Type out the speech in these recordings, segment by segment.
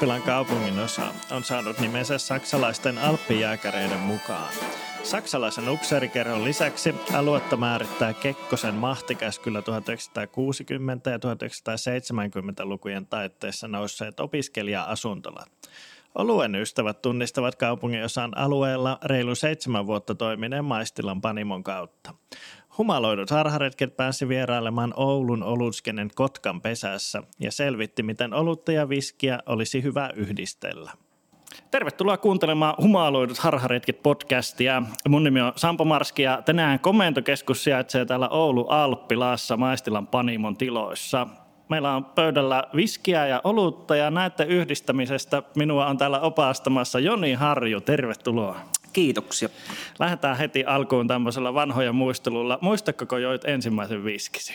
Alppilan kaupungin osa on saanut nimensä saksalaisten alppijääkäreiden mukaan. Saksalaisen upseerikerhon lisäksi aluetta määrittää Kekkosen mahtikäskyllä 1960- ja 1970-lukujen taitteessa nousseet opiskelija-asuntolat. Oluen ystävät tunnistavat kaupungin osan alueella reilu seitsemän vuotta toimineen Maistilan Panimon kautta. Humaloidut harharetket pääsi vierailemaan Oulun olutskenen Kotkan pesässä ja selvitti, miten olutta ja viskiä olisi hyvä yhdistellä. Tervetuloa kuuntelemaan Humaloidut harharetket podcastia. Mun nimi on Sampo Marski ja tänään komentokeskus sijaitsee täällä Oulu Alppilassa Maistilan Panimon tiloissa. Meillä on pöydällä viskiä ja olutta ja näette yhdistämisestä minua on täällä opastamassa Joni Harju. Tervetuloa. Kiitoksia. Lähdetään heti alkuun tämmöisellä vanhoja muistelulla. Muistatko joit ensimmäisen viskisi?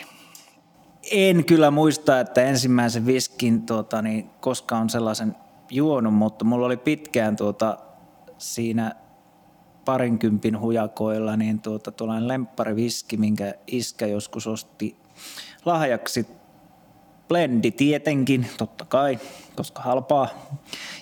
En kyllä muista, että ensimmäisen viskin tuota, niin, koska on sellaisen juonut, mutta mulla oli pitkään tuota, siinä parinkympin hujakoilla niin tuota, tuollainen viski, minkä iskä joskus osti lahjaksi Blendi tietenkin, totta kai, koska halpaa.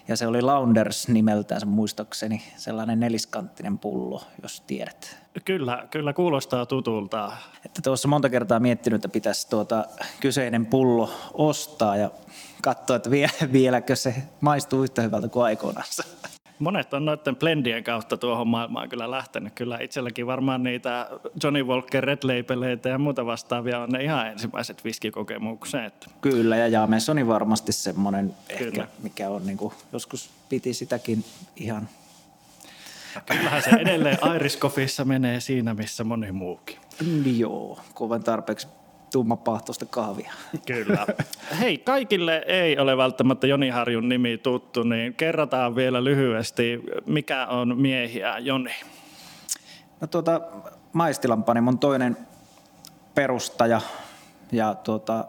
Ja se oli Launders nimeltään muistakseni, sellainen neliskanttinen pullo, jos tiedät. Kyllä, kyllä kuulostaa tutulta. Että tuossa monta kertaa miettinyt, että pitäisi tuota kyseinen pullo ostaa ja katsoa, että vieläkö se maistuu yhtä hyvältä kuin aikoinaan. Monet on noiden blendien kautta tuohon maailmaan kyllä lähtenyt. Kyllä itselläkin varmaan niitä Johnny Walker Red Labeleita ja muuta vastaavia on ne ihan ensimmäiset viskikokemukset. Kyllä, ja James on varmasti semmoinen, ehkä, mikä on niin kuin, joskus piti sitäkin ihan Kyllähän se edelleen Irish Coffeessa menee siinä, missä moni muukin. Joo, kun tarpeeksi tummapahtoista kahvia. Kyllä. Hei, kaikille ei ole välttämättä Joni Harjun nimi tuttu, niin kerrataan vielä lyhyesti, mikä on miehiä Joni? No tuota, Maistilan Panimon toinen perustaja ja tuota,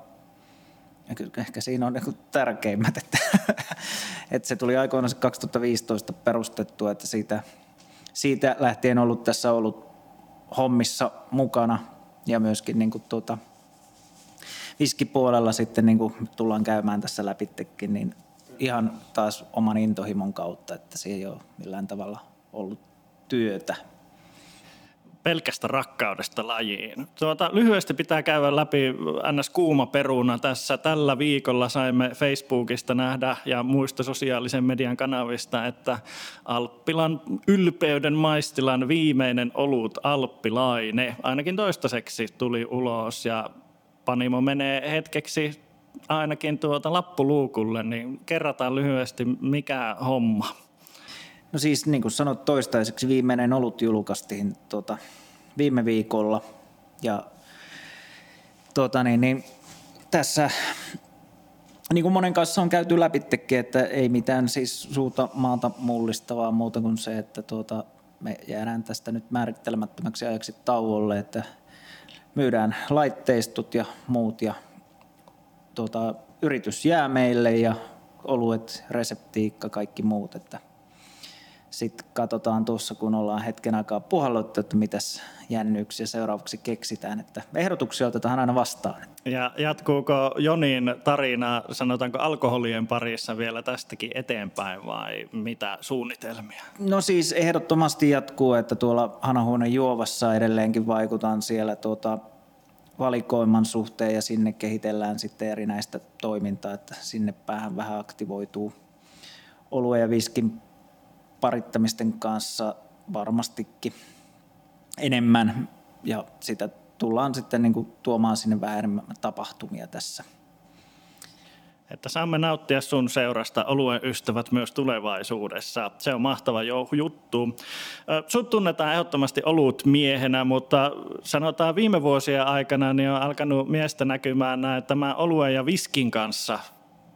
ehkä siinä on niin tärkeimmät, että, että se tuli aikoinaan 2015 perustettu, että siitä, siitä lähtien ollut tässä ollut hommissa mukana ja myöskin niin kuin tuota, viskipuolella sitten niin kuin tullaan käymään tässä läpittekin, niin ihan taas oman intohimon kautta, että se ei ole millään tavalla ollut työtä. Pelkästä rakkaudesta lajiin. Tuota, lyhyesti pitää käydä läpi ns. kuuma peruna tässä. Tällä viikolla saimme Facebookista nähdä ja muista sosiaalisen median kanavista, että Alppilan ylpeyden maistilan viimeinen olut Alppilaine ainakin toistaiseksi tuli ulos ja Panimo menee hetkeksi ainakin tuota lappuluukulle, niin kerrataan lyhyesti, mikä homma. No siis niin kuin sanot, toistaiseksi viimeinen olut julkaistiin tuota, viime viikolla ja tuota, niin, niin, tässä niin kuin monen kanssa on käyty läpi että ei mitään siis suuta maata mullistavaa muuta kuin se, että tuota, me jäädään tästä nyt määrittelemättömäksi ajaksi tauolle, että myydään laitteistot ja muut ja tuota, yritys jää meille ja oluet, reseptiikka, kaikki muut. Että sitten katsotaan tuossa, kun ollaan hetken aikaa puhallottu, että mitäs jännyksiä seuraavaksi keksitään. Että ehdotuksia otetaan aina vastaan. Ja jatkuuko Jonin tarina, sanotaanko alkoholien parissa vielä tästäkin eteenpäin vai mitä suunnitelmia? No siis ehdottomasti jatkuu, että tuolla Hanahuoneen juovassa edelleenkin vaikutaan siellä tuota valikoiman suhteen ja sinne kehitellään sitten erinäistä toimintaa, että sinne päähän vähän aktivoituu oluen ja viskin parittamisten kanssa varmastikin enemmän ja sitä tullaan sitten niin kuin tuomaan sinne vähän enemmän tapahtumia tässä. Että saamme nauttia sun seurasta oluen ystävät myös tulevaisuudessa. Se on mahtava juttu. Sut tunnetaan ehdottomasti olut miehenä, mutta sanotaan viime vuosien aikana niin on alkanut miestä näkymään näin, tämä oluen ja viskin kanssa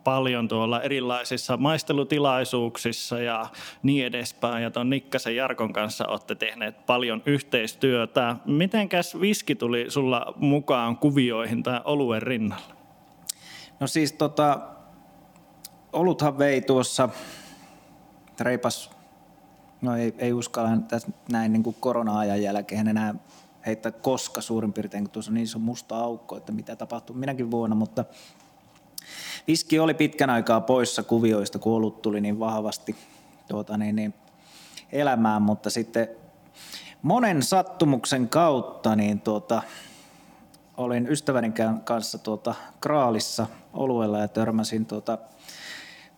paljon tuolla erilaisissa maistelutilaisuuksissa ja niin edespäin. Ja tuon Nikkasen Jarkon kanssa olette tehneet paljon yhteistyötä. Mitenkäs viski tuli sulla mukaan kuvioihin tai oluen rinnalla? No siis tota, oluthan vei tuossa reipas, no ei, ei uskalla näin niin kuin korona-ajan jälkeen enää heittää koska suurin piirtein, kun tuossa on niin iso musta aukko, että mitä tapahtuu minäkin vuonna, mutta Viski oli pitkän aikaa poissa kuvioista, kun olut tuli niin vahvasti tuota, niin, niin, elämään, mutta sitten monen sattumuksen kautta niin tuota, olin ystäväni kanssa tuota, Kraalissa oluella ja törmäsin tuota,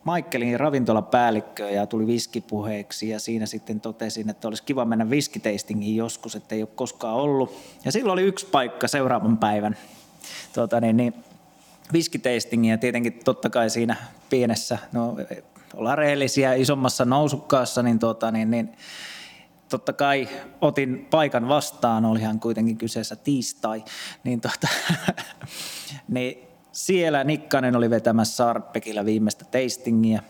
Michaelin ravintolapäällikköön ja tuli viskipuheeksi ja siinä sitten totesin, että olisi kiva mennä viskiteistingiin joskus, että ei ole koskaan ollut. Ja silloin oli yksi paikka seuraavan päivän tuota, niin, niin, viskiteistingiä tietenkin totta kai siinä pienessä, no ollaan rehellisiä isommassa nousukkaassa, niin, tuota, niin, niin totta kai otin paikan vastaan, olihan kuitenkin kyseessä tiistai, niin, tuota, niin siellä Nikkanen oli vetämässä Sarpekillä viimeistä tastingia.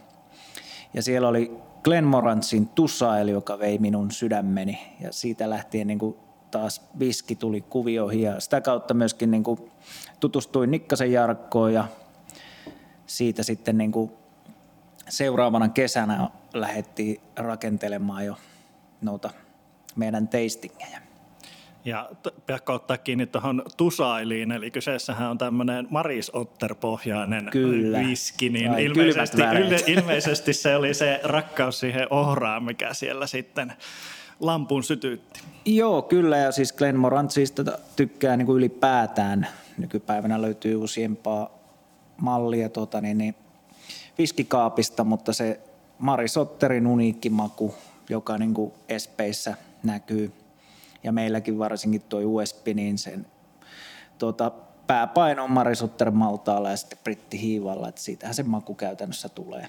Ja siellä oli Glenmorantsin Tusail, joka vei minun sydämeni. Ja siitä lähtien niin kuin taas viski tuli kuvioihin ja sitä kautta myöskin niin kuin tutustuin Nikkasen Jarkkoon ja siitä sitten niin kuin seuraavana kesänä lähdettiin rakentelemaan jo noita meidän tastingejä. Ja pakko ottaa kiinni tuohon tusailiin, eli kyseessähän on tämmöinen Maris Otter-pohjainen Kyllä. viski, niin Ai, ilmeisesti, ilmeisesti se oli se rakkaus siihen ohraan, mikä siellä sitten lampun sytytti. Joo, kyllä, ja siis Glenmorantsista tykkää niin kuin ylipäätään. Nykypäivänä löytyy useampaa mallia tuota, niin, niin, viskikaapista, mutta se Maris Otterin uniikki maku, joka niin kuin espeissä näkyy – ja meilläkin varsinkin tuo USB, niin sen tuota, pääpaino on Marisutter Maltaalla ja sitten Hiivalla, että siitähän se maku käytännössä tulee.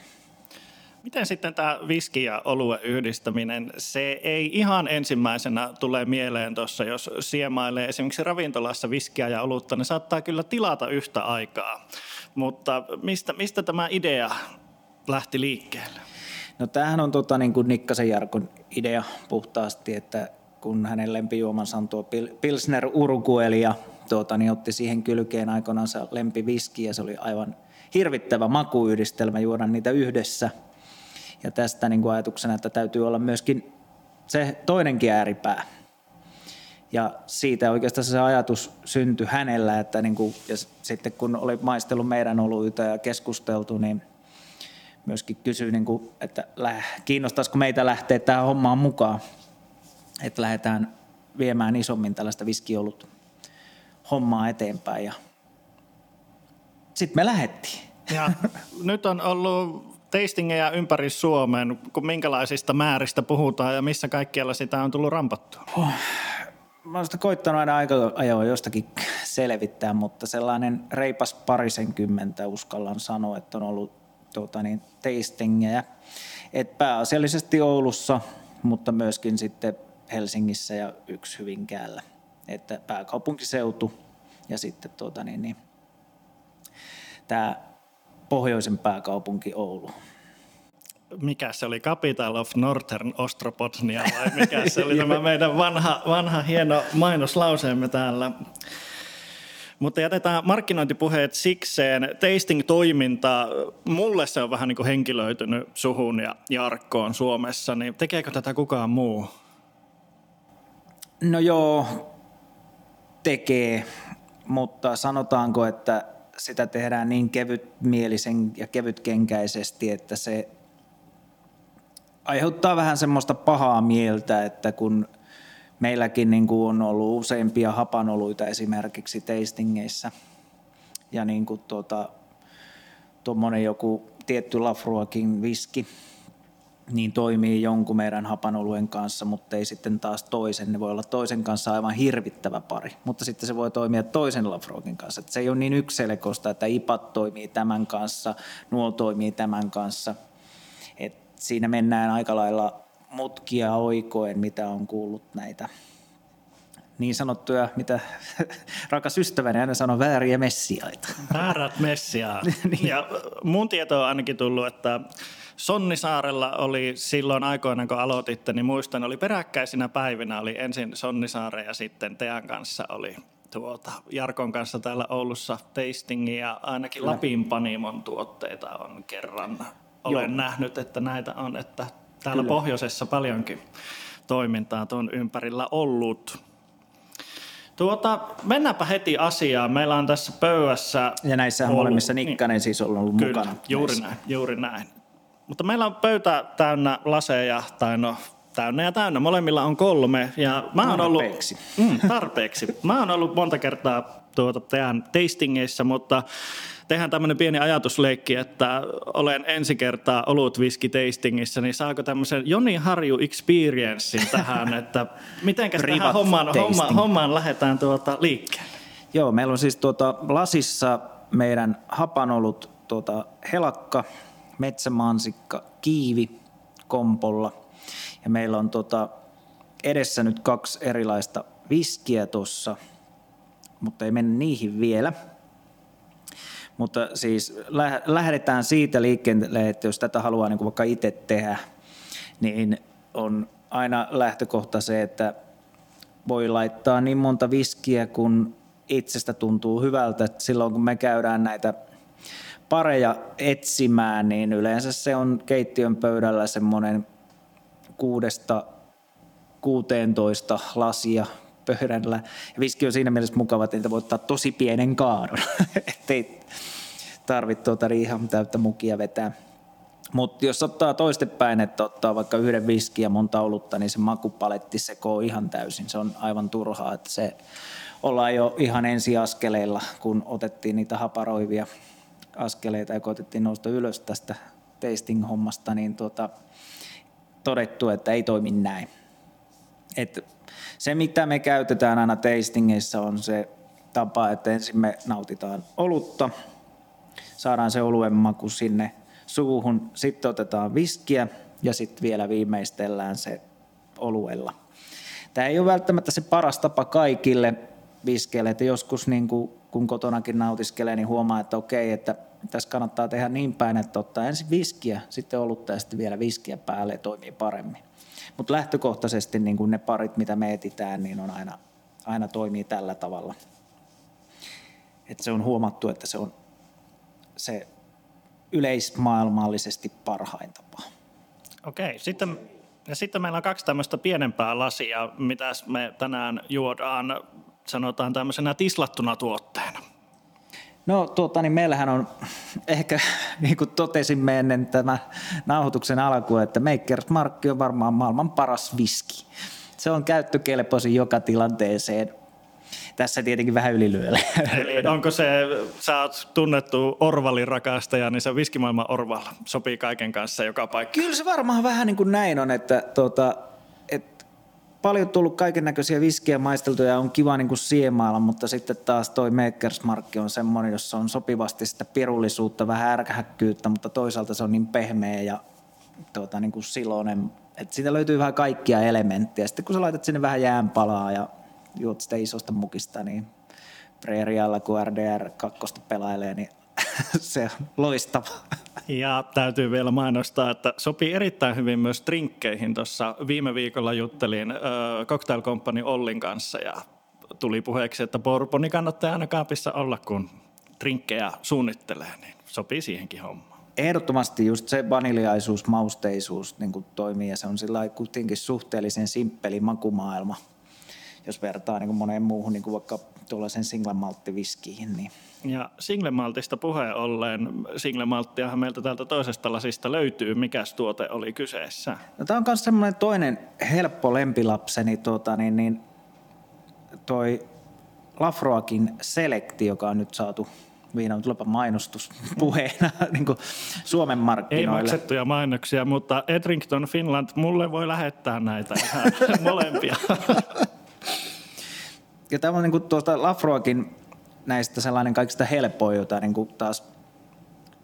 Miten sitten tämä viski ja oluen yhdistäminen, se ei ihan ensimmäisenä tule mieleen tuossa, jos siemailee esimerkiksi ravintolassa viskiä ja olutta, ne saattaa kyllä tilata yhtä aikaa. Mutta mistä, mistä tämä idea lähti liikkeelle? No tämähän on tota, niin kuin Nikkasen Jarkon idea puhtaasti, että kun hänen lempijuomansa on tuo Pilsner Urugueli ja tuota, niin otti siihen kylkeen aikoinaan lempiviski ja se oli aivan hirvittävä makuyhdistelmä juoda niitä yhdessä. Ja tästä niin kuin ajatuksena, että täytyy olla myöskin se toinenkin ääripää. Ja siitä oikeastaan se ajatus syntyi hänellä, että niin kuin, ja sitten kun oli maistellut meidän oluita ja keskusteltu, niin myöskin kysyi, niin kuin, että kiinnostaisiko meitä lähteä tähän hommaan mukaan että lähdetään viemään isommin tällaista viskiolut hommaa eteenpäin. Ja sitten me lähdettiin. Ja nyt on ollut tastingeja ympäri Suomen, kun minkälaisista määristä puhutaan ja missä kaikkialla sitä on tullut rampattua? Oh, mä olen sitä koittanut aina aika ajoin jostakin selvittää, mutta sellainen reipas parisenkymmentä uskallan sanoa, että on ollut tuota, niin, tastingeja. Et pääasiallisesti Oulussa, mutta myöskin sitten Helsingissä ja yksi Hyvinkäällä. Että pääkaupunkiseutu ja sitten tuota niin, niin, tämä pohjoisen pääkaupunki Oulu. Mikä se oli, Capital of Northern Ostropotnia vai mikä se oli tämä meidän vanha, vanha hieno mainoslauseemme täällä? Mutta jätetään markkinointipuheet sikseen. Tasting-toiminta, mulle se on vähän niin kuin henkilöitynyt suhun ja Jarkkoon Suomessa, niin tekeekö tätä kukaan muu? No joo, tekee, mutta sanotaanko, että sitä tehdään niin kevytmielisen ja kevytkenkäisesti, että se aiheuttaa vähän semmoista pahaa mieltä, että kun meilläkin niin kuin on ollut useimpia hapanoluita esimerkiksi tastingeissa ja niin kuin tuota, tuommoinen joku tietty Lafruakin viski, niin toimii jonkun meidän hapanoluen kanssa, mutta ei sitten taas toisen. Ne voi olla toisen kanssa aivan hirvittävä pari, mutta sitten se voi toimia toisen Lafrokin kanssa. Että se ei ole niin ykselekosta, että IPAT toimii tämän kanssa, nuo toimii tämän kanssa. Et siinä mennään aika lailla mutkia oikoen, mitä on kuullut näitä niin sanottuja, mitä rakas ystäväni aina sanoo, vääriä messiaita. Väärät messiaat. niin. Ja mun tieto on ainakin tullut, että Sonnisaarella oli silloin aikoina, kun aloititte, niin muistan, oli peräkkäisinä päivinä, oli ensin Sonnisaare ja sitten Tean kanssa oli tuota, Jarkon kanssa täällä Oulussa tastingi ja ainakin Kyllä. Lapin Panimon tuotteita on kerran. Olen Joo. nähnyt, että näitä on, että täällä Kyllä. pohjoisessa paljonkin toimintaa tuon ympärillä ollut. Tuota, mennäänpä heti asiaan. Meillä on tässä pöydässä... Ja näissä on molemmissa Nikkanen niin, siis on ollut kyllä, mukana. juuri näissä. näin, juuri näin. Mutta meillä on pöytä täynnä laseja, tai no täynnä ja täynnä. Molemmilla on kolme. Ja mä oon ollut, Tarpeeksi. mm, tarpeeksi. Mä oon ollut monta kertaa tuota, teidän tastingeissa, mutta tehdään tämmöinen pieni ajatusleikki, että olen ensi kertaa ollut whisky tastingissa, niin saako tämmöisen Joni Harju experiencein tähän, että mitenkäs tähän hommaan, hommaan, tasting. hommaan lähdetään tuota liikkeelle? Joo, meillä on siis tuota lasissa meidän hapanolut tuota helakka, metsämansikka, kiivi kompolla. Ja meillä on tuota edessä nyt kaksi erilaista viskiä tuossa, mutta ei mennä niihin vielä. Mutta siis lä- lähdetään siitä liikkeelle, että jos tätä haluaa niin vaikka itse tehdä, niin on aina lähtökohta se, että voi laittaa niin monta viskiä, kun itsestä tuntuu hyvältä. Silloin kun me käydään näitä pareja etsimään, niin yleensä se on keittiön pöydällä semmoinen kuudesta 16 lasia pöydällä. Ja viski on siinä mielessä mukava, että niitä voi ottaa tosi pienen kaadon, ettei tarvitse tuota ihan täyttä mukia vetää. Mutta jos ottaa toistepäin, että ottaa vaikka yhden viski ja monta olutta, niin se makupaletti sekoo ihan täysin. Se on aivan turhaa, että se ollaan jo ihan ensiaskeleilla, kun otettiin niitä haparoivia askeleita ja koitettiin nousta ylös tästä tasting-hommasta, niin tuota, todettu, että ei toimi näin. Et se, mitä me käytetään aina tastingeissa, on se tapa, että ensin me nautitaan olutta, saadaan se oluen maku sinne suuhun, sitten otetaan viskiä ja sitten vielä viimeistellään se oluella. Tämä ei ole välttämättä se paras tapa kaikille viskeille, että joskus niin kuin, kun kotonakin nautiskelee, niin huomaa, että okei, että tässä kannattaa tehdä niin päin, että ottaa ensin viskiä, sitten olutta ja sitten vielä viskiä päälle ja toimii paremmin. Mutta lähtökohtaisesti niin kuin ne parit, mitä me etitään, niin on aina, aina toimii tällä tavalla. Et se on huomattu, että se on se yleismaailmallisesti parhain tapa. Okei, sitten, ja sitten meillä on kaksi tämmöistä pienempää lasia, mitä me tänään juodaan, sanotaan tämmöisenä tislattuna tuotteena. No tuota, niin meillähän on ehkä, niin kuin totesimme ennen tämä nauhoituksen alkua, että Makers Markki on varmaan maailman paras viski. Se on käyttökelpoisin joka tilanteeseen. Tässä tietenkin vähän ylilyöllä. Eli onko se, sä oot tunnettu Orvalin rakastaja, niin se viskimaailman Orval sopii kaiken kanssa joka paikka. Kyllä se varmaan vähän niin kuin näin on, että tuota, paljon tullut kaiken näköisiä viskejä maisteltuja ja on kiva niin kuin siemailla, mutta sitten taas toi Makers Markki on semmoinen, jossa on sopivasti sitä pirullisuutta, vähän ärkähäkkyyttä, mutta toisaalta se on niin pehmeä ja tuota, niin kuin siloinen, että siitä löytyy vähän kaikkia elementtejä. Sitten kun sä laitat sinne vähän jäänpalaa ja juot sitä isosta mukista, niin Preerialla kun RDR 2 pelailee, niin se on loistava. Ja täytyy vielä mainostaa, että sopii erittäin hyvin myös drinkkeihin. Tuossa viime viikolla juttelin äh, Cocktail Company Ollin kanssa ja tuli puheeksi, että Bourboni kannattaa aina kaapissa olla, kun drinkkejä suunnittelee, niin sopii siihenkin hommaan. Ehdottomasti just se vaniljaisuus, mausteisuus niin kuin toimii ja se on sillä kuitenkin suhteellisen simppeli makumaailma, jos vertaa niin kuin moneen muuhun, niin kuin vaikka tuollaisen single malttiviskiin. Niin Ja single maltista puheen ollen, single malttiahan meiltä täältä toisesta lasista löytyy. Mikäs tuote oli kyseessä? No, tämä on myös semmoinen toinen helppo lempilapseni, tuota, niin, niin, toi Lafroakin Selecti, joka on nyt saatu viina, tulepa mainostus puheena niin Suomen Ei markkinoille. maksettuja mainoksia, mutta Edrington Finland, mulle voi lähettää näitä ihan molempia. Ja tämä on niin kuin tuosta Lafroakin näistä sellainen kaikista helpoin, jota niin kuin taas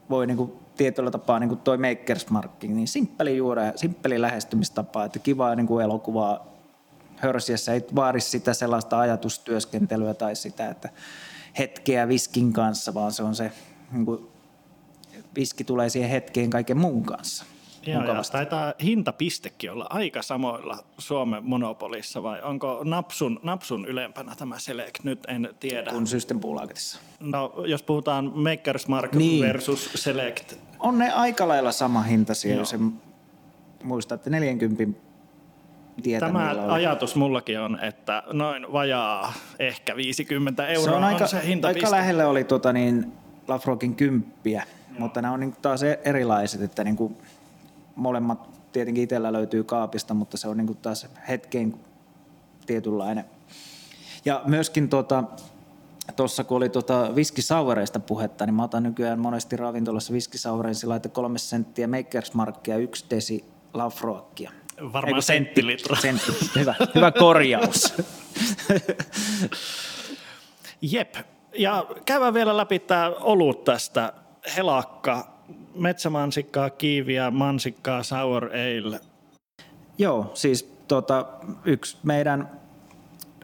voi niin kuin tietyllä tapaa niin kuin toi Makers Marking, niin simppeli ja simppeli lähestymistapa, että kivaa niin kuin elokuvaa hörsiessä ei vaadi sitä sellaista ajatustyöskentelyä tai sitä, että hetkeä viskin kanssa, vaan se on se, niin kuin, viski tulee siihen hetkeen kaiken muun kanssa. Joo, ja taitaa hintapistekin olla aika samoilla Suomen monopolissa, vai onko napsun, napsun ylempänä tämä Select? Nyt en tiedä. Kun System Poolaketissa. No, jos puhutaan Makers Mark Niin. versus Select, On ne aika lailla sama hintaisia, Joo. jos muista, että 40 tietä Tämä ajatus mullakin on, että noin vajaa ehkä 50 euroa se on aika, se hintapiste. aika lähellä oli tota niin, Lafrokin kymppiä, mutta nämä on niin taas e- erilaiset, että niin kuin molemmat tietenkin itsellä löytyy kaapista, mutta se on niin kuin taas hetken tietynlainen. Ja myöskin tuota, tuossa kun oli tuota viskisaureista puhetta, niin mä otan nykyään monesti ravintolassa viskisaureisiin laita kolme senttiä Makers Markkia, yksi desi Lafroakia. Varmaan Eiku senttilitra. Sentti. Hyvä, hyvä korjaus. Jep. Ja käydään vielä läpi tämä olut tästä. Helakka, metsämansikkaa, kiiviä, mansikkaa, sour ale. Joo, siis tota, yksi meidän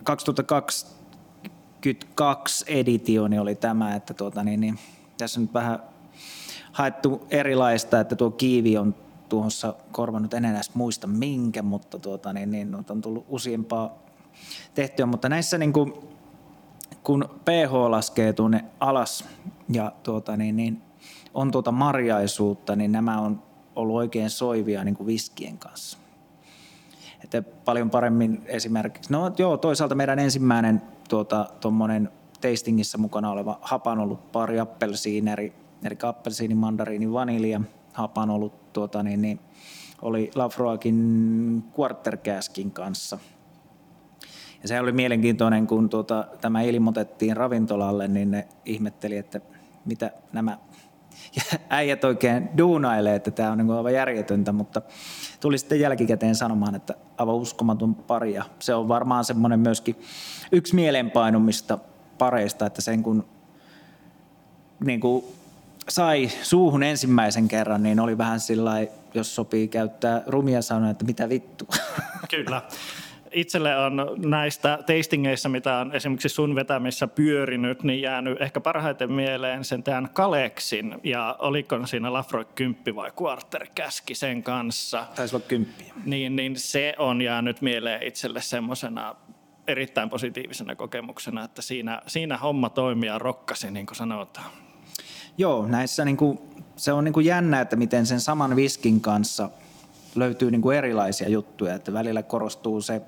2022 editioni oli tämä, että tuota, niin, niin, tässä on nyt vähän haettu erilaista, että tuo kiivi on tuossa korvannut, en enää muista minkä, mutta tuota, niin, niin, on tullut useampaa tehtyä, mutta näissä niin kuin, kun pH laskee tuonne alas ja tuota, niin, niin, on tuota marjaisuutta, niin nämä on ollut oikein soivia niin kuin viskien kanssa. Että paljon paremmin esimerkiksi, no joo, toisaalta meidän ensimmäinen tuota, tuommoinen tastingissa mukana oleva hapan ollut pari appelsiineri, eli appelsiini, mandariini, vanilja, hapan ollut tuota, niin, niin, oli Lafroakin Quartercaskin kanssa. Ja se oli mielenkiintoinen, kun tuota, tämä ilmoitettiin ravintolalle, niin ne ihmetteli, että mitä nämä äijät oikein duunailee, että tämä on niin aivan järjetöntä, mutta tuli sitten jälkikäteen sanomaan, että aivan uskomaton pari ja se on varmaan semmoinen myöskin yksi mielenpainumista pareista, että sen kun niin kuin sai suuhun ensimmäisen kerran, niin oli vähän sillä jos sopii käyttää rumia sanoja, että mitä vittu. Kyllä. Itselle on näistä tastingeissa, mitä on esimerkiksi sun vetämissä pyörinyt, niin jäänyt ehkä parhaiten mieleen sen tämän Kaleksin. Ja oliko siinä Lafroy 10 vai Quarter käski sen kanssa. Taisi olla kymppiä. Niin, niin se on jäänyt mieleen itselle semmoisena erittäin positiivisena kokemuksena, että siinä, siinä homma toimii ja rokkasi, niin kuin sanotaan. Joo, näissä niin kuin, se on niin kuin jännä, että miten sen saman viskin kanssa löytyy niin kuin erilaisia juttuja, että välillä korostuu se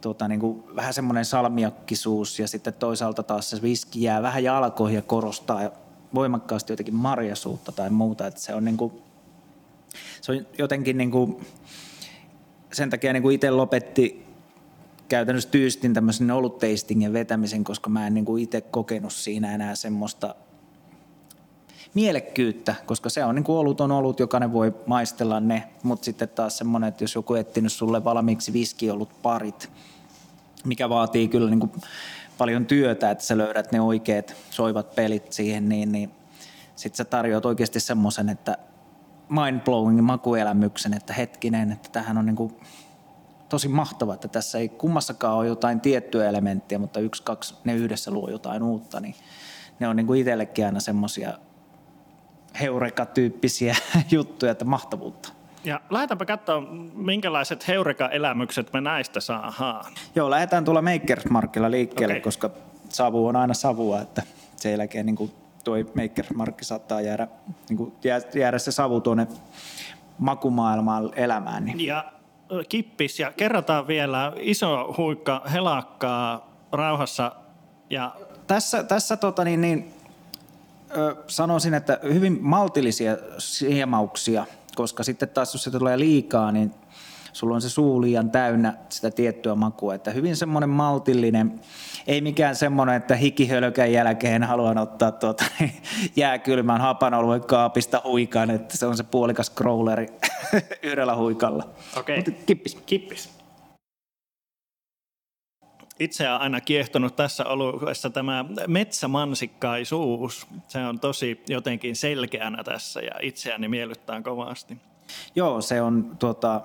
tota, niin kuin, vähän semmoinen salmiakkisuus ja sitten toisaalta taas se viski jää vähän jalkoihin ja korostaa voimakkaasti jotenkin marjasuutta tai muuta, että se on niin kuin, se on jotenkin niin kuin, sen takia niin kuin itse lopetti käytännössä tyystin tämmöisen ollut tastingin vetämisen, koska mä en niin kuin itse kokenut siinä enää semmoista mielekkyyttä, koska se on niin kuin olut on ollut, jokainen voi maistella ne, mutta sitten taas semmoinen, että jos joku etsinyt sulle valmiiksi viski ollut parit, mikä vaatii kyllä niin kuin paljon työtä, että sä löydät ne oikeat soivat pelit siihen, niin, niin sitten sä tarjoat oikeasti semmoisen, että mind-blowing makuelämyksen, että hetkinen, että tähän on niin kuin tosi mahtava, että tässä ei kummassakaan ole jotain tiettyä elementtiä, mutta yksi, kaksi, ne yhdessä luo jotain uutta, niin ne on niin kuin itsellekin aina semmoisia heureka-tyyppisiä juttuja, että mahtavuutta. Ja lähdetäänpä katsoa, minkälaiset heureka-elämykset me näistä saadaan. Joo, lähdetään tuolla Makersmarkilla liikkeelle, okay. koska savu on aina savua, että sen jälkeen niin kuin toi Makersmarkki saattaa jäädä, niin kuin jäädä se savu tuonne makumaailmaan elämään. Niin. Ja kippis, ja kerrotaan vielä iso huikka helakkaa rauhassa. Ja... Tässä, tässä tota niin, niin, sanoisin, että hyvin maltillisia siemauksia, koska sitten taas jos se tulee liikaa, niin sulla on se suu liian täynnä sitä tiettyä makua. Että hyvin semmoinen maltillinen, ei mikään semmoinen, että hikihölkän jälkeen haluan ottaa tuota, jääkylmän hapanolueen kaapista huikan, että se on se puolikas crawleri yhdellä huikalla. Okei. Okay. kippis. Kippis. Itseä aina kiehtonut tässä oluessa tämä metsämansikkaisuus. Se on tosi jotenkin selkeänä tässä ja itseäni miellyttää kovasti. Joo, se on tuota,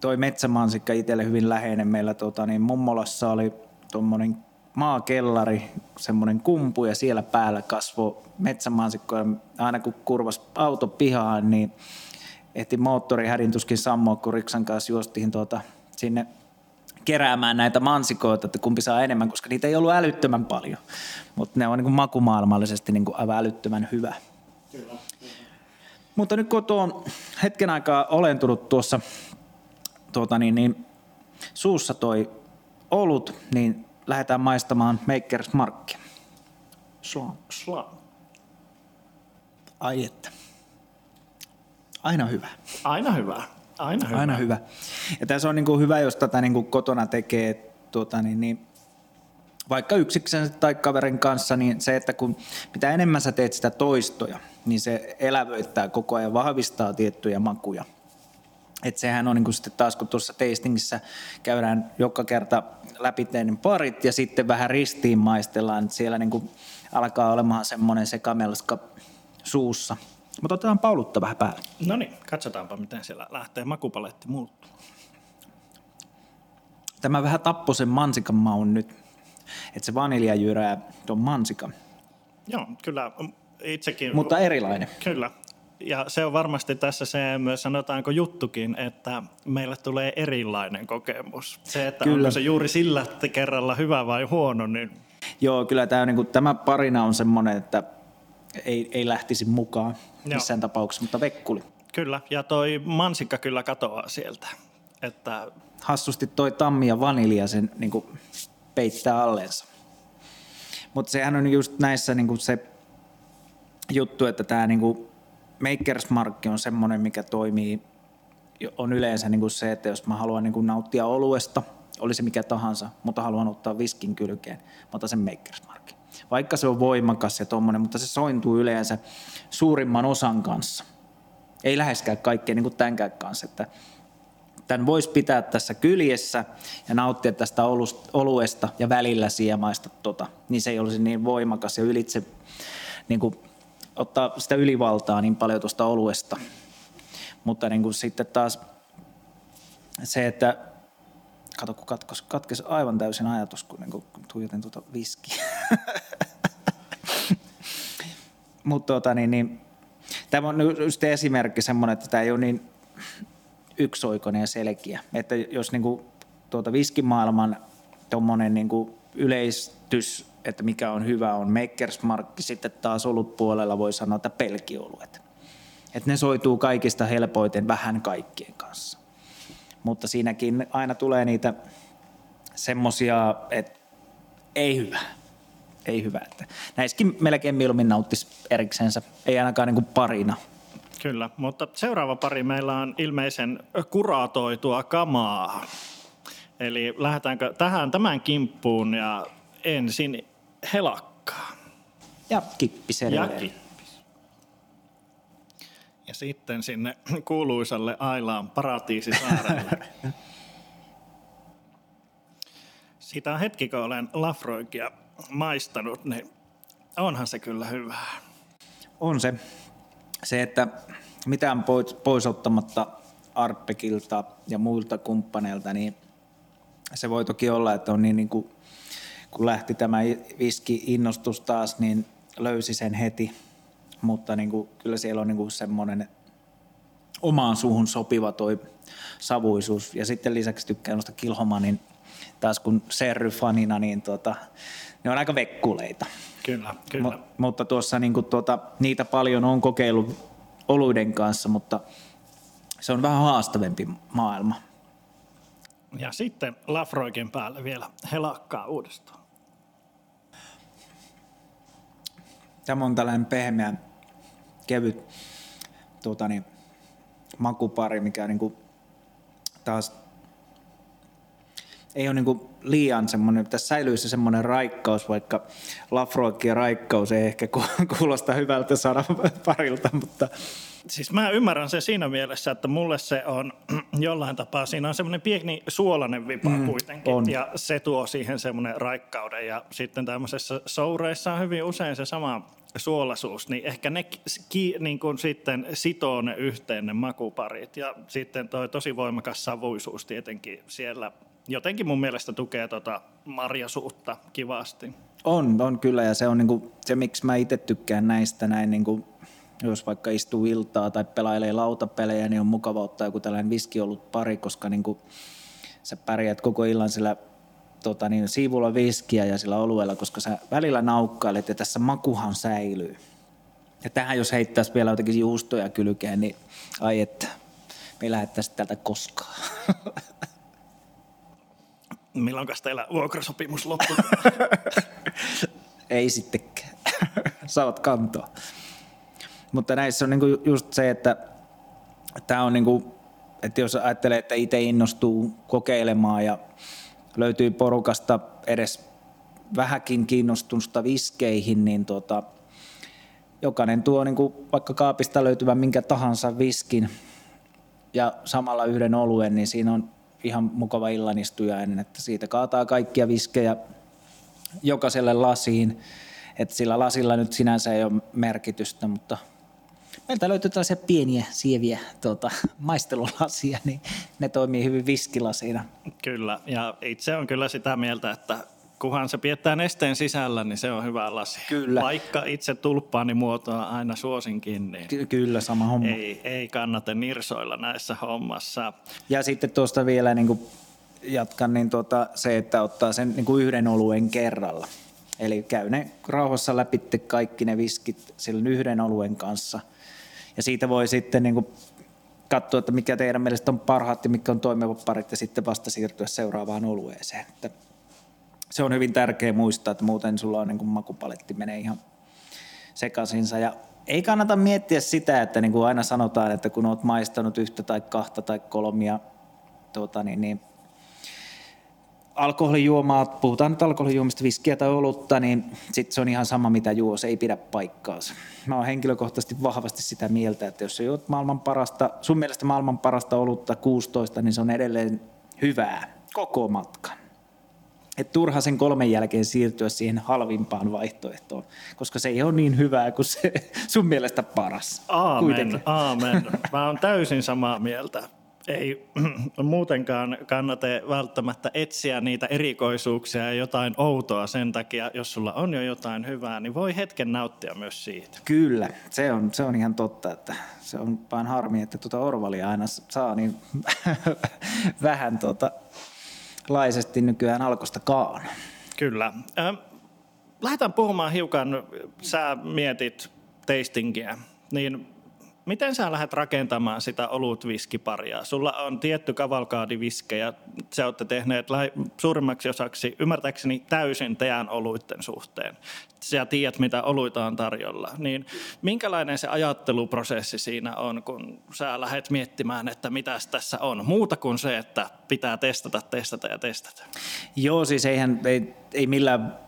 toi metsämansikka itselle hyvin läheinen. Meillä tuota, niin mummolassa oli tuommoinen maakellari, semmoinen kumpu ja siellä päällä kasvoi metsämansikko. Aina kun kurvas auto pihaan, niin ehti moottori hädintuskin sammoa, kun Riksan kanssa juostiin tuota, sinne keräämään näitä mansikoita, että kumpi saa enemmän, koska niitä ei ollut älyttömän paljon. Mutta ne on niin makumaailmallisesti niin kuin aivan älyttömän hyvä. Kyllä. Mutta nyt kun tuon hetken aikaa olentunut tuossa tuota, niin, niin, suussa toi olut, niin lähdetään maistamaan Makers Markkia. Slam. Slam. Ai että. Aina hyvä. Aina hyvä. Aina hyvä. Aina hyvä. Ja tässä on niin kuin hyvä, jos tätä niin kuin kotona tekee tuota, niin, niin, vaikka yksiksensä tai kaverin kanssa, niin se, että kun mitä enemmän sä teet sitä toistoja, niin se elävöittää koko ajan, vahvistaa tiettyjä makuja. Et sehän on niin kuin sitten taas, kun tuossa tastingissa käydään joka kerta läpi parit ja sitten vähän ristiin maistellaan, että siellä niin kuin alkaa olemaan semmoinen sekamelska suussa. Mutta otetaan paulutta vähän päälle. No niin, katsotaanpa miten siellä lähtee makupaletti muuttuu. Tämä vähän tappoi sen mansikan maun nyt, että se vanilja jyrää tuon mansikan. Joo, kyllä itsekin. Mutta erilainen. Kyllä. Ja se on varmasti tässä se myös sanotaanko juttukin, että meille tulee erilainen kokemus. Se, että kyllä. onko se juuri sillä kerralla hyvä vai huono, niin... Joo, kyllä tämä, niin kuin, tämä parina on semmoinen, että ei, ei lähtisi mukaan missään Joo. tapauksessa, mutta vekkuli. Kyllä, ja toi mansikka kyllä katoaa sieltä. Että... Hassusti toi tammi ja vanilja sen niin kuin, peittää alleensa. Mutta sehän on just näissä niin kuin se juttu, että tämä niin Makers Mark on semmoinen, mikä toimii, on yleensä niin kuin se, että jos mä haluan niin kuin nauttia oluesta, oli se mikä tahansa, mutta haluan ottaa viskin kylkeen, mä otan sen Makers Mark. Vaikka se on voimakas ja tommonen, mutta se sointuu yleensä suurimman osan kanssa. Ei läheskään kaikkea niin kuin tämänkään kanssa, että tämän voisi pitää tässä kyljessä ja nauttia tästä oluesta ja välillä siemaista tota, niin se ei olisi niin voimakas ja ylitse niin kuin, ottaa sitä ylivaltaa niin paljon tuosta oluesta. Mutta niin kuin sitten taas se, että kato kun katkos, katkesi aivan täysin ajatus, kun niin tuijotin tuota viskiä. Mutta tota, niin, niin, tämä on just esimerkki semmoinen, että tämä ei ole niin yksioikoinen ja selkeä. Että jos niin kuin, tuota viskimaailman tuommoinen niin yleistys, että mikä on hyvä, on Makersmarkki, sitten taas ollut puolella voi sanoa, että pelkioluet. Että ne soituu kaikista helpoiten vähän kaikkien kanssa. Mutta siinäkin aina tulee niitä semmosia, että ei hyvä. Ei hyvä. Että näissäkin melkein mieluummin nauttisi eriksensä, ei ainakaan niin kuin parina. Kyllä, mutta seuraava pari meillä on ilmeisen kuratoitua kamaa. Eli lähdetäänkö tähän tämän kimppuun ja ensin helakkaa. Ja kippis Ja kippis. Ja sitten sinne kuuluisalle Ailaan paratiisisaarelle. Siitä on hetki, kun olen Lafroikia maistanut, niin onhan se kyllä hyvää. On se se, että mitään pois, pois ottamatta Arpekilta ja muilta kumppaneilta, niin se voi toki olla, että on niin, niin kuin, kun lähti tämä viski-innostus taas, niin löysi sen heti, mutta niin kuin, kyllä siellä on niin kuin semmoinen omaan suuhun sopiva toi savuisuus. Ja sitten lisäksi tykkään noista Kilhomanin, taas kun Serry-fanina, niin tota, ne on aika vekkuleita. Kyllä, kyllä. M- mutta tuossa niin kuin tuota, niitä paljon on kokeillut oluiden kanssa, mutta se on vähän haastavempi maailma. Ja sitten Lafroikin päälle vielä helakkaa uudestaan. Tämä on tällainen pehmeä, kevyt tuota niin, makupari, mikä niin kuin taas ei ole niin liian semmoinen, tässä säilyisi semmoinen raikkaus, vaikka Lafroikki ja raikkaus ei ehkä kuulosta hyvältä saada parilta, mutta... Siis mä ymmärrän sen siinä mielessä, että mulle se on jollain tapaa, siinä on semmoinen pieni suolainen vipa mm, kuitenkin, on. ja se tuo siihen semmoinen raikkauden, ja sitten tämmöisessä soureissa on hyvin usein se sama suolasuus, niin ehkä ne ki, niin kuin sitten sitoo ne yhteen ne makuparit, ja sitten toi tosi voimakas savuisuus tietenkin siellä jotenkin mun mielestä tukee tota marjasuutta kivasti. On, on kyllä ja se on niinku, se, miksi mä itse tykkään näistä näin, niinku, jos vaikka istuu iltaa tai pelailee lautapelejä, niin on mukava ottaa joku tällainen viski ollut pari, koska niinku, sä pärjät koko illan sillä tota, niin, siivulla viskiä ja sillä oluella, koska sä välillä naukkailet ja tässä makuhan säilyy. Ja tähän jos heittäisi vielä jotenkin juustoja kylkeen, niin ai että, me lähettäisiin täältä koskaan. Milloin teillä vuokrasopimus loppuu? Ei sittenkään. Saavat kantoa. Mutta näissä on niinku just se, että tämä on niinku, että jos ajattelee, että itse innostuu kokeilemaan ja löytyy porukasta edes vähäkin kiinnostusta viskeihin, niin tota, jokainen tuo niin kuin vaikka kaapista löytyvän minkä tahansa viskin ja samalla yhden oluen, niin siinä on ihan mukava illanistujainen, että siitä kaataa kaikkia viskejä jokaiselle lasiin, että sillä lasilla nyt sinänsä ei ole merkitystä, mutta meiltä löytyy tällaisia pieniä sieviä tuota, maistelulasia, niin ne toimii hyvin viskilasina. Kyllä, ja itse on kyllä sitä mieltä, että kunhan se piettää nesteen sisällä, niin se on hyvä lasi. Kyllä. Vaikka itse tulppaani muotoa aina suosinkin, niin Ky- kyllä, sama homma. ei, ei kannata nirsoilla näissä hommassa. Ja sitten tuosta vielä niin kuin jatkan, niin tuota, se, että ottaa sen niin kuin yhden oluen kerralla. Eli käy ne rauhassa läpi kaikki ne viskit sillä yhden oluen kanssa. Ja siitä voi sitten niin kuin katsoa, että mikä teidän mielestä on parhaat ja mitkä on toimivat parit ja sitten vasta siirtyä seuraavaan olueeseen. Että se on hyvin tärkeä muistaa, että muuten sulla on niin kuin makupaletti menee ihan sekaisinsa. Ja ei kannata miettiä sitä, että niin kuin aina sanotaan, että kun olet maistanut yhtä tai kahta tai kolmia tuota, niin, niin alkoholijuomaa, puhutaan nyt alkoholijuomista, viskiä tai olutta, niin sitten se on ihan sama mitä juo, se ei pidä paikkaansa. Mä oon henkilökohtaisesti vahvasti sitä mieltä, että jos sä juot maailman parasta, sun mielestä maailman parasta olutta 16, niin se on edelleen hyvää koko matkan. Et turha sen kolmen jälkeen siirtyä siihen halvimpaan vaihtoehtoon, koska se ei ole niin hyvää kuin se sun mielestä paras. Aamen, Kuitenkin. aamen. Mä oon täysin samaa mieltä. Ei muutenkaan kannata välttämättä etsiä niitä erikoisuuksia ja jotain outoa sen takia, jos sulla on jo jotain hyvää, niin voi hetken nauttia myös siitä. Kyllä, se on, se on ihan totta, että se on vain harmi, että tuota Orvalia aina saa niin vähän tuota, laisesti nykyään alkostakaan. Kyllä. Lähdetään puhumaan hiukan, sä mietit tastingia, niin miten sä lähdet rakentamaan sitä olutviskiparia? Sulla on tietty kavalkaadi viskejä, sä olette tehneet suurimmaksi osaksi, ymmärtääkseni täysin teidän oluitten suhteen. Sä tiedät, mitä oluita on tarjolla. Niin minkälainen se ajatteluprosessi siinä on, kun sä lähdet miettimään, että mitä tässä on? Muuta kuin se, että pitää testata, testata ja testata. Joo, siis eihän, ei, ei millään,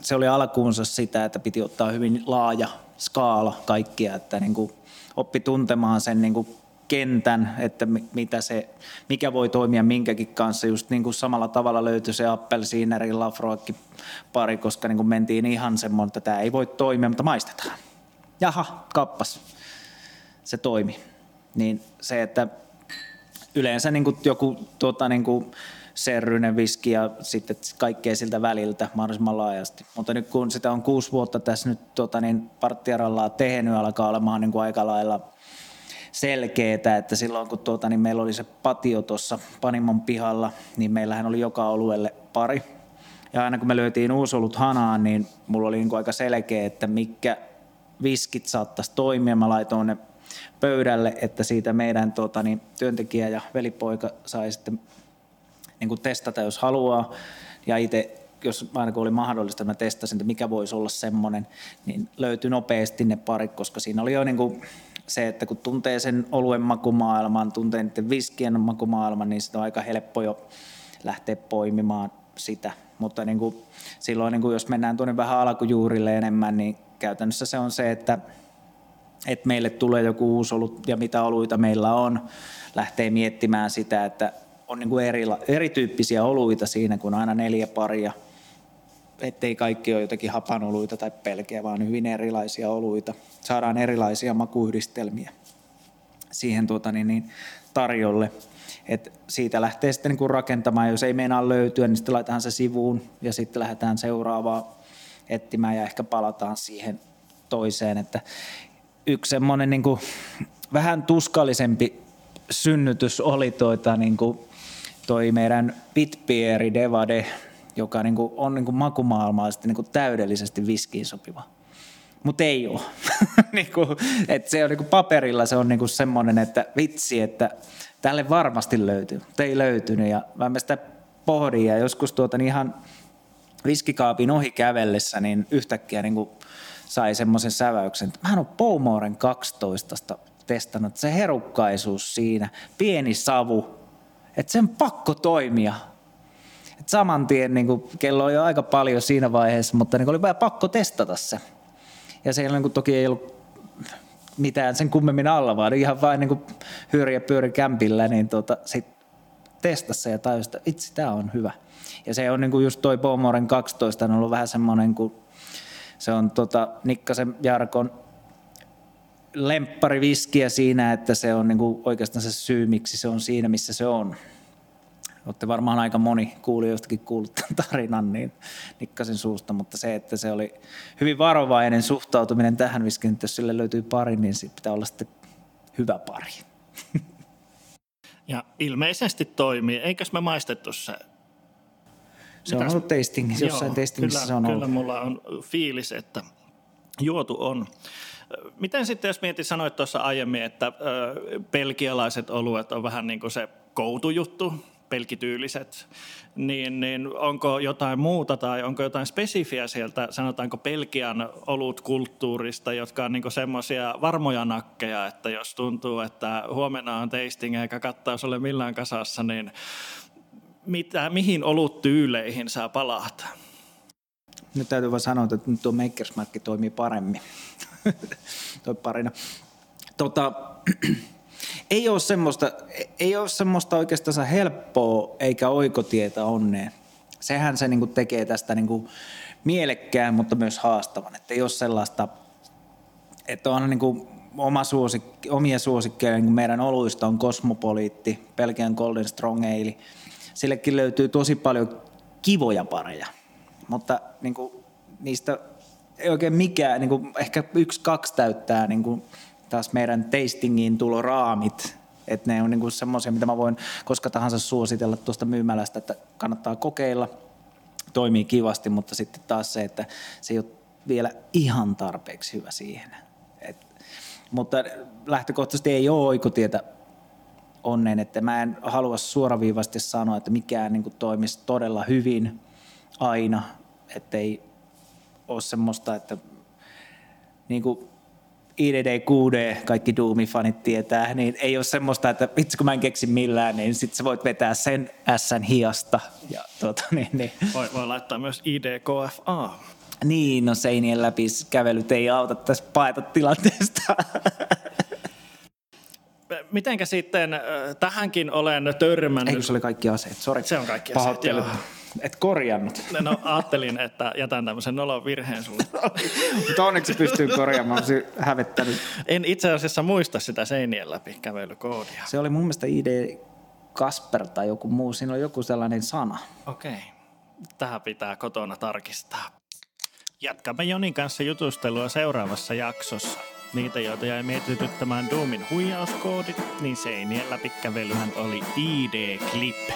se oli alkuunsa sitä, että piti ottaa hyvin laaja skaala kaikkia, että niin kuin oppi tuntemaan sen niin kuin kentän, että mi- mitä se, mikä voi toimia minkäkin kanssa. Just niin kuin samalla tavalla löytyi se appelsiineri lafroikki pari, koska niin kuin mentiin ihan semmoinen, että tämä ei voi toimia, mutta maistetaan. Jaha, kappas. Se toimi. Niin se, että yleensä niin kuin joku tuota, niin kuin serryinen viski ja sitten kaikkea siltä väliltä mahdollisimman laajasti. Mutta nyt kun sitä on kuusi vuotta tässä nyt tuota, niin parttiarallaa tehnyt, alkaa olemaan niin kuin aika lailla selkeetä, että silloin kun tuota, niin meillä oli se patio tuossa Panimon pihalla, niin meillähän oli joka oluelle pari. Ja aina kun me löytiin uusolut hanaan, niin mulla oli niin kuin aika selkeä, että mikä viskit saattaisi toimia. Mä laitoin ne pöydälle, että siitä meidän tuota, niin, työntekijä ja velipoika sai sitten niin kuin testata, jos haluaa. Ja itse, jos aina kun oli mahdollista, mä testasin, että mikä voisi olla semmoinen, niin löytyi nopeasti ne parit, koska siinä oli jo niin kuin se, että kun tuntee sen oluen makumaailman, tuntee niiden viskien makumaailman, niin sitä on aika helppo jo lähteä poimimaan sitä. Mutta niin kuin, silloin, niin kuin jos mennään tuonne vähän alkujuurille enemmän, niin käytännössä se on se, että että meille tulee joku uusi olut ja mitä oluita meillä on, lähtee miettimään sitä, että on niin kuin eri, erityyppisiä oluita siinä, kun aina neljä paria, ettei kaikki ole jotenkin hapanoluita tai pelkeä, vaan hyvin erilaisia oluita. Saadaan erilaisia makuyhdistelmiä siihen tuota, niin, niin, tarjolle. Et siitä lähtee sitten niin rakentamaan, jos ei meinaa löytyä, niin sitten laitetaan se sivuun ja sitten lähdetään seuraavaa etsimään ja ehkä palataan siihen toiseen. Että yksi semmoinen niin kuin, vähän tuskallisempi synnytys oli toita, niin kuin, toi meidän Pitpieri Devade, joka niin kuin, on niin kuin makumaailmallisesti niin kuin täydellisesti viskiin sopiva. mutta ei ole. niin kuin, että se on niin kuin paperilla se on niin kuin semmoinen, että vitsi, että tälle varmasti löytyy, mutta ei löytynyt. Ja mä sitä pohdin ja joskus tuota niin ihan viskikaapin ohi kävellessä, niin yhtäkkiä niin kuin sai semmoisen säväyksen, että mä ole Poumoren 12 testannut, se herukkaisuus siinä, pieni savu, että sen pakko toimia. Et saman tien niin kuin, kello on jo aika paljon siinä vaiheessa, mutta niin kuin, oli vähän pakko testata se. Ja siellä niin kuin, toki ei ollut mitään sen kummemmin alla, vaan ihan vain niin kuin, hyöri ja pyöri kämpillä, niin tota, sit testassa ja tajusi, että itse tämä on hyvä. Ja se on niin kuin just toi Pomoren 12 on ollut vähän semmoinen, kun se on tota Nikkasen Jarkon lemppari viskiä siinä, että se on niin kuin oikeastaan se syy, miksi se on siinä, missä se on. Olette varmaan aika moni kuulijoistakin kuullut tämän tarinan niin Nikkasen suusta, mutta se, että se oli hyvin varovainen suhtautuminen tähän viskiin, että jos sille löytyy pari, niin sitten pitää olla sitten hyvä pari. Ja ilmeisesti toimii. Eikös me maistettu se? Se Mitäs? on ollut tastingissa, jossain tastingissa kyllä, se on kyllä ollut. mulla on fiilis, että juotu on. Miten sitten, jos mietit, sanoit tuossa aiemmin, että pelkialaiset oluet on vähän niin kuin se koutujuttu, pelkityyliset, niin, niin onko jotain muuta tai onko jotain spesifiä sieltä, sanotaanko Pelkian olutkulttuurista, jotka on niin semmoisia varmoja nakkeja, että jos tuntuu, että huomenna on tasting eikä kattaus ole millään kasassa, niin mitä, mihin oluttyyleihin saa palata? Nyt täytyy vaan sanoa, että nyt tuo Makersmarkki toimii paremmin. Toi parina. Tota, ei ole semmoista, ei ole semmoista oikeastaan helppoa eikä oikotietä onneen. Sehän se niinku tekee tästä niinku mielekkään, mutta myös haastavan. Että ei ole sellaista, että on niinku oma suosikki, omia suosikkeja, niin meidän oluista on Cosmopoliitti, Belgian Golden Strong Ale. Sillekin löytyy tosi paljon kivoja pareja, mutta niin kuin, niistä oikein mikään, niin kuin, ehkä yksi, kaksi täyttää niin kuin, taas meidän tastingiin tulo raamit, että ne on niin semmoisia, mitä mä voin koska tahansa suositella tuosta myymälästä, että kannattaa kokeilla, toimii kivasti, mutta sitten taas se, että se ei ole vielä ihan tarpeeksi hyvä siihen. Et, mutta lähtökohtaisesti ei ole oikotietä onnen, että mä en halua suoraviivasti sanoa, että mikään niin kuin toimisi todella hyvin aina, ettei ole semmoista, että niin kuin IDD, QD, kaikki Doomi-fanit tietää, niin ei ole semmoista, että vitsi kun mä en keksi millään, niin sitten sä voit vetää sen S hiasta. Ja, tuota, niin, niin. Voi, voi laittaa myös IDKFA. Niin, no seinien läpi kävelyt ei auta tässä paeta tilanteesta. Mitenkä sitten, tähänkin olen törmännyt. Eikö se oli kaikki aseet? Sorry. Se on kaikki aseet, joo. Et korjannut. No ajattelin, että jätän tämmöisen nolon virheen sulle. Mutta onneksi pystyy korjaamaan, olisin hävettänyt. En itse asiassa muista sitä seinien läpi kävelykoodia. Se oli mun mielestä ID Kasper tai joku muu, siinä oli joku sellainen sana. Okei, okay. tähän pitää kotona tarkistaa. Jatkamme Jonin kanssa jutustelua seuraavassa jaksossa. Niitä, joita jäi mietityttämään Doomin huijauskoodit, niin seinien läpikävelyhän oli ID-clip.